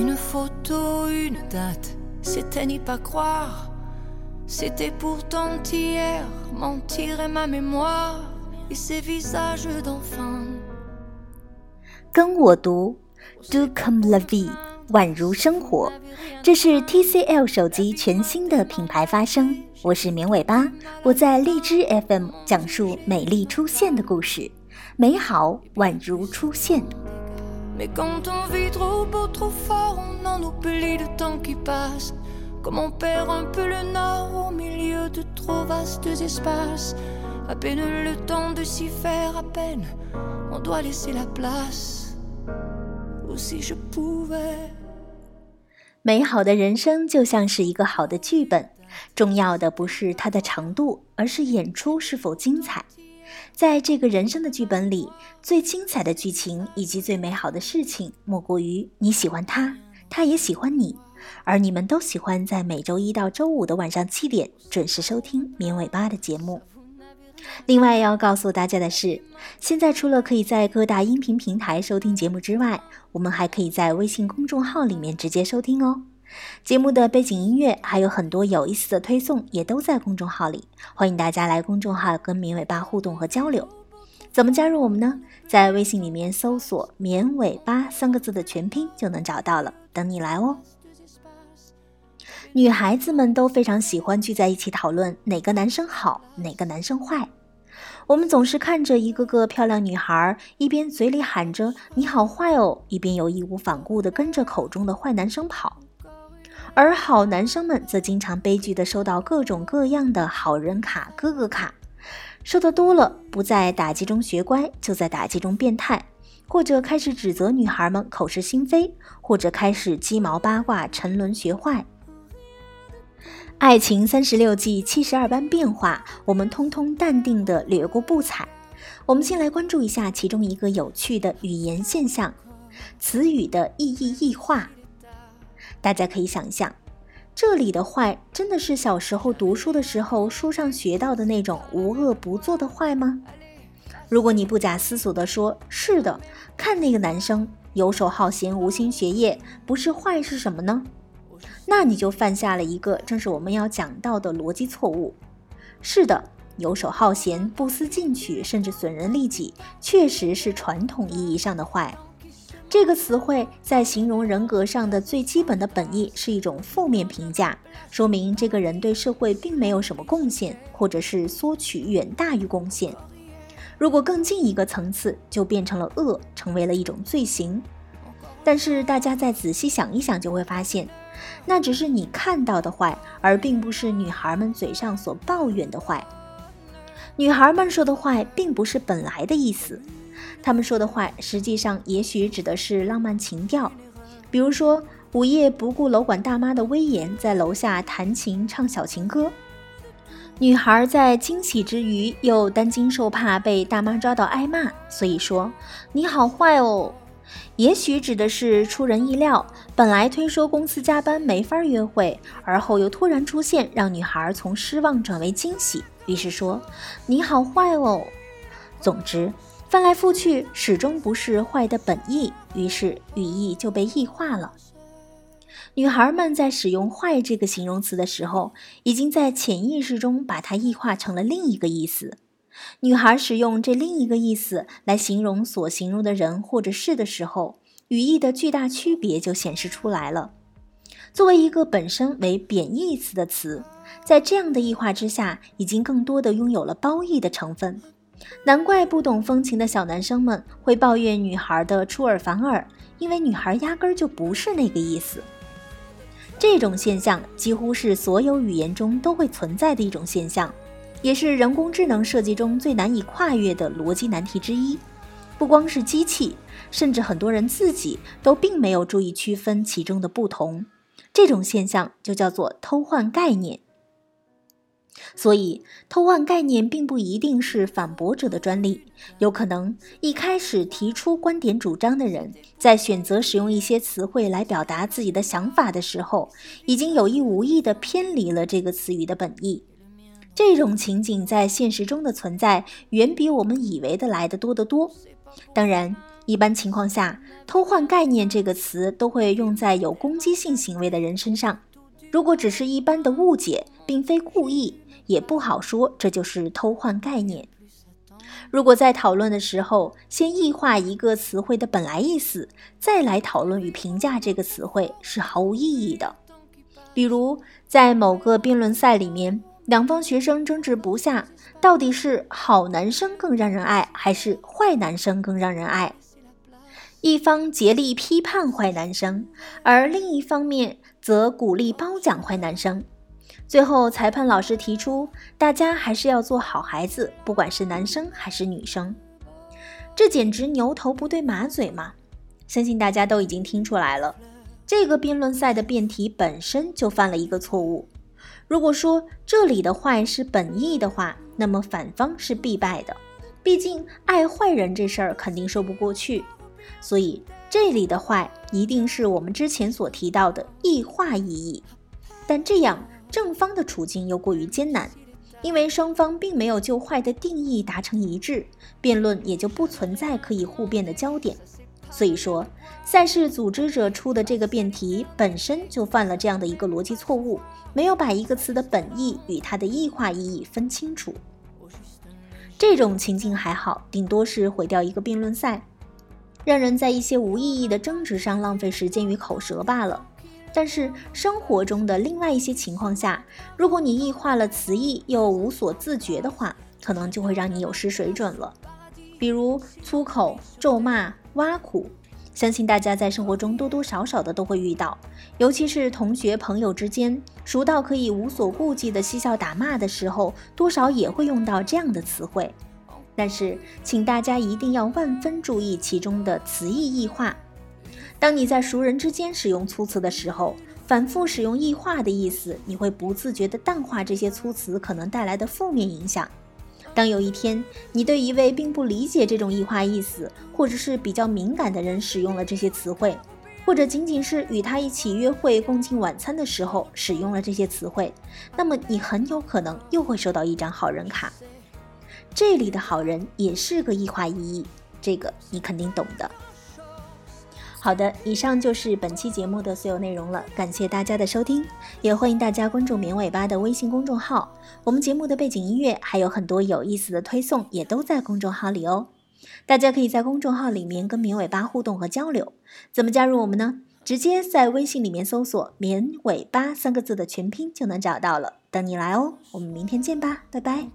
Une photo, une date, c'était n'y pas croire. C'était pourtant hier, mentir et ma mémoire et ces visages d'enfants. 跟我读，Do come la vie，宛如生活。这是 TCL 手机全新的品牌发声。我是绵尾巴，我在荔枝 FM 讲述美丽出现的故事，美好宛如出现。Mais quand on vit trop beau, trop fort, on en oublie le temps qui passe. Comme on perd un peu le nord au milieu de trop vastes espaces. À peine le temps de s'y faire, à peine on doit laisser la place. Ou si je pouvais. 美好的人生就像是一个好的剧本，重要的不是它的长度，而是演出是否精彩。 在这个人生的剧本里，最精彩的剧情以及最美好的事情，莫过于你喜欢他，他也喜欢你，而你们都喜欢在每周一到周五的晚上七点准时收听绵尾巴的节目。另外要告诉大家的是，现在除了可以在各大音频平台收听节目之外，我们还可以在微信公众号里面直接收听哦。节目的背景音乐还有很多有意思的推送，也都在公众号里，欢迎大家来公众号跟绵尾巴互动和交流。怎么加入我们呢？在微信里面搜索“绵尾巴”三个字的全拼就能找到了，等你来哦。女孩子们都非常喜欢聚在一起讨论哪个男生好，哪个男生坏。我们总是看着一个个漂亮女孩，一边嘴里喊着“你好坏哦”，一边又义无反顾地跟着口中的坏男生跑。而好男生们则经常悲剧的收到各种各样的好人卡、哥哥卡，收的多了，不在打击中学乖，就在打击中变态，或者开始指责女孩们口是心非，或者开始鸡毛八卦、沉沦学坏。爱情三十六计，七十二般变化，我们通通淡定的掠过不睬。我们先来关注一下其中一个有趣的语言现象：词语的意义异化。大家可以想象，这里的坏真的是小时候读书的时候书上学到的那种无恶不作的坏吗？如果你不假思索地说是的，看那个男生游手好闲、无心学业，不是坏是什么呢？那你就犯下了一个正是我们要讲到的逻辑错误。是的，游手好闲、不思进取，甚至损人利己，确实是传统意义上的坏。这个词汇在形容人格上的最基本的本意是一种负面评价，说明这个人对社会并没有什么贡献，或者是索取远大于贡献。如果更进一个层次，就变成了恶，成为了一种罪行。但是大家再仔细想一想，就会发现，那只是你看到的坏，而并不是女孩们嘴上所抱怨的坏。女孩们说的坏，并不是本来的意思。他们说的坏，实际上也许指的是浪漫情调，比如说午夜不顾楼管大妈的威严，在楼下弹琴唱小情歌。女孩在惊喜之余，又担惊受怕被大妈抓到挨骂，所以说你好坏哦。也许指的是出人意料，本来推说公司加班没法约会，而后又突然出现，让女孩从失望转为惊喜，于是说你好坏哦。总之。翻来覆去，始终不是坏的本意，于是语义就被异化了。女孩们在使用“坏”这个形容词的时候，已经在潜意识中把它异化成了另一个意思。女孩使用这另一个意思来形容所形容的人或者事的时候，语义的巨大区别就显示出来了。作为一个本身为贬义词的词，在这样的异化之下，已经更多的拥有了褒义的成分。难怪不懂风情的小男生们会抱怨女孩的出尔反尔，因为女孩压根儿就不是那个意思。这种现象几乎是所有语言中都会存在的一种现象，也是人工智能设计中最难以跨越的逻辑难题之一。不光是机器，甚至很多人自己都并没有注意区分其中的不同。这种现象就叫做偷换概念。所以，偷换概念并不一定是反驳者的专利，有可能一开始提出观点主张的人，在选择使用一些词汇来表达自己的想法的时候，已经有意无意地偏离了这个词语的本意。这种情景在现实中的存在，远比我们以为的来得多得多。当然，一般情况下，偷换概念这个词都会用在有攻击性行为的人身上。如果只是一般的误解，并非故意，也不好说这就是偷换概念。如果在讨论的时候先异化一个词汇的本来意思，再来讨论与评价这个词汇，是毫无意义的。比如在某个辩论赛里面，两方学生争执不下，到底是好男生更让人爱，还是坏男生更让人爱？一方竭力批判坏男生，而另一方面则鼓励褒奖坏男生。最后，裁判老师提出，大家还是要做好孩子，不管是男生还是女生。这简直牛头不对马嘴嘛！相信大家都已经听出来了，这个辩论赛的辩题本身就犯了一个错误。如果说这里的坏是本意的话，那么反方是必败的。毕竟爱坏人这事儿肯定说不过去。所以这里的坏一定是我们之前所提到的异化意义，但这样正方的处境又过于艰难，因为双方并没有就坏的定义达成一致，辩论也就不存在可以互辩的焦点。所以说，赛事组织者出的这个辩题本身就犯了这样的一个逻辑错误，没有把一个词的本意与它的异化意义分清楚。这种情境还好，顶多是毁掉一个辩论赛。让人在一些无意义的争执上浪费时间与口舌罢了。但是生活中的另外一些情况下，如果你异化了词义又无所自觉的话，可能就会让你有失水准了。比如粗口、咒骂、挖苦，相信大家在生活中多多少少的都会遇到，尤其是同学朋友之间，熟到可以无所顾忌的嬉笑打骂的时候，多少也会用到这样的词汇。但是，请大家一定要万分注意其中的词义异化。当你在熟人之间使用粗词的时候，反复使用异化的意思，你会不自觉地淡化这些粗词可能带来的负面影响。当有一天你对一位并不理解这种异化意思，或者是比较敏感的人使用了这些词汇，或者仅仅是与他一起约会共进晚餐的时候使用了这些词汇，那么你很有可能又会收到一张好人卡。这里的好人也是个异化意义，这个你肯定懂的。好的，以上就是本期节目的所有内容了，感谢大家的收听，也欢迎大家关注“绵尾巴”的微信公众号。我们节目的背景音乐还有很多有意思的推送，也都在公众号里哦。大家可以在公众号里面跟绵尾巴互动和交流。怎么加入我们呢？直接在微信里面搜索“绵尾巴”三个字的全拼就能找到了。等你来哦，我们明天见吧，拜拜。